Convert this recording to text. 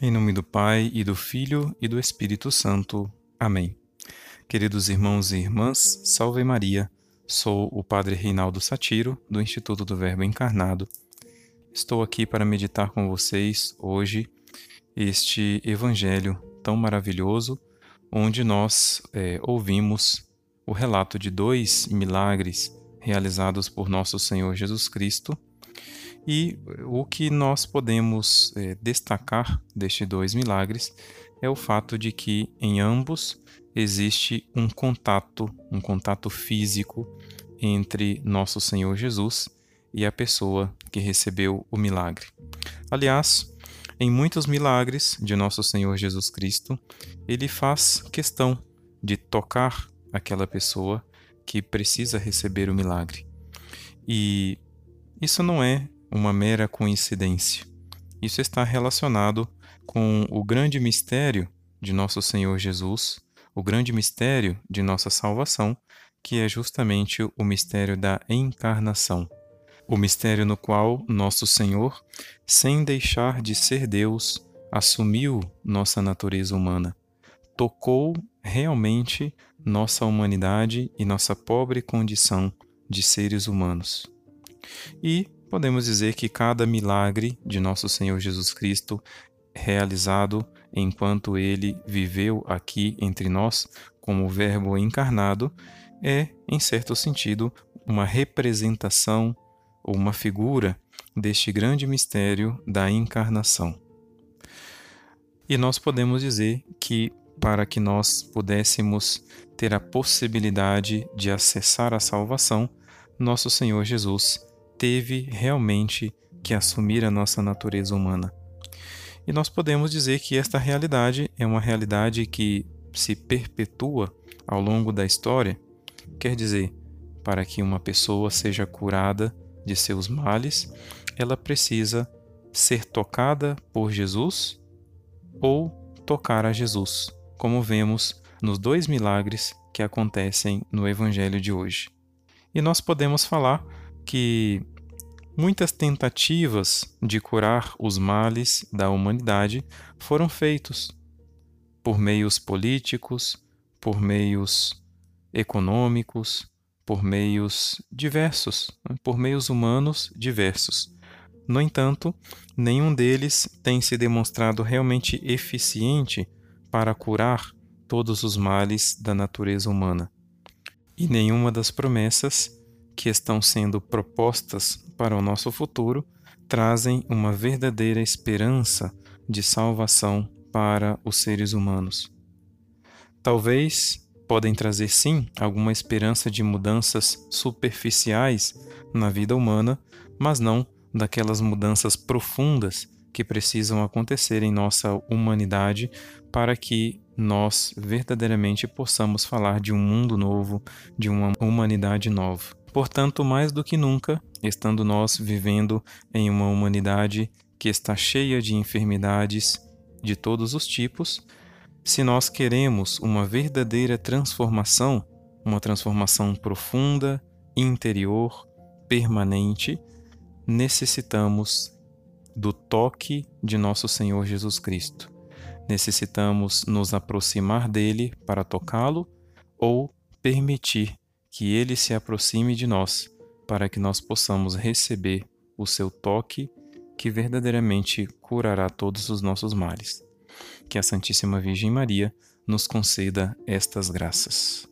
Em nome do Pai, e do Filho, e do Espírito Santo. Amém. Queridos irmãos e irmãs, salve Maria. Sou o Padre Reinaldo Satiro, do Instituto do Verbo Encarnado. Estou aqui para meditar com vocês hoje este Evangelho tão maravilhoso, onde nós é, ouvimos o relato de dois milagres realizados por nosso Senhor Jesus Cristo e o que nós podemos é, destacar destes dois milagres é o fato de que em ambos existe um contato, um contato físico entre nosso Senhor Jesus e a pessoa que recebeu o milagre. Aliás, em muitos milagres de nosso Senhor Jesus Cristo, ele faz questão de tocar aquela pessoa que precisa receber o milagre. E isso não é uma mera coincidência. Isso está relacionado com o grande mistério de nosso Senhor Jesus, o grande mistério de nossa salvação, que é justamente o mistério da encarnação. O mistério no qual nosso Senhor, sem deixar de ser Deus, assumiu nossa natureza humana, tocou realmente nossa humanidade e nossa pobre condição de seres humanos. E podemos dizer que cada milagre de nosso Senhor Jesus Cristo realizado enquanto ele viveu aqui entre nós como Verbo encarnado é, em certo sentido, uma representação ou uma figura deste grande mistério da encarnação. E nós podemos dizer que para que nós pudéssemos ter a possibilidade de acessar a salvação, nosso Senhor Jesus teve realmente que assumir a nossa natureza humana. E nós podemos dizer que esta realidade é uma realidade que se perpetua ao longo da história, quer dizer, para que uma pessoa seja curada de seus males, ela precisa ser tocada por Jesus ou tocar a Jesus, como vemos nos dois milagres que acontecem no Evangelho de hoje. E nós podemos falar que muitas tentativas de curar os males da humanidade foram feitos por meios políticos, por meios econômicos, por meios diversos, né, por meios humanos diversos. No entanto, nenhum deles tem se demonstrado realmente eficiente para curar todos os males da natureza humana. E nenhuma das promessas que estão sendo propostas para o nosso futuro trazem uma verdadeira esperança de salvação para os seres humanos. Talvez podem trazer sim alguma esperança de mudanças superficiais na vida humana, mas não daquelas mudanças profundas que precisam acontecer em nossa humanidade para que nós verdadeiramente possamos falar de um mundo novo, de uma humanidade nova. Portanto, mais do que nunca, estando nós vivendo em uma humanidade que está cheia de enfermidades de todos os tipos, se nós queremos uma verdadeira transformação, uma transformação profunda, interior, permanente, necessitamos do toque de nosso Senhor Jesus Cristo. Necessitamos nos aproximar dele para tocá-lo ou permitir que ele se aproxime de nós, para que nós possamos receber o seu toque que verdadeiramente curará todos os nossos males. Que a Santíssima Virgem Maria nos conceda estas graças.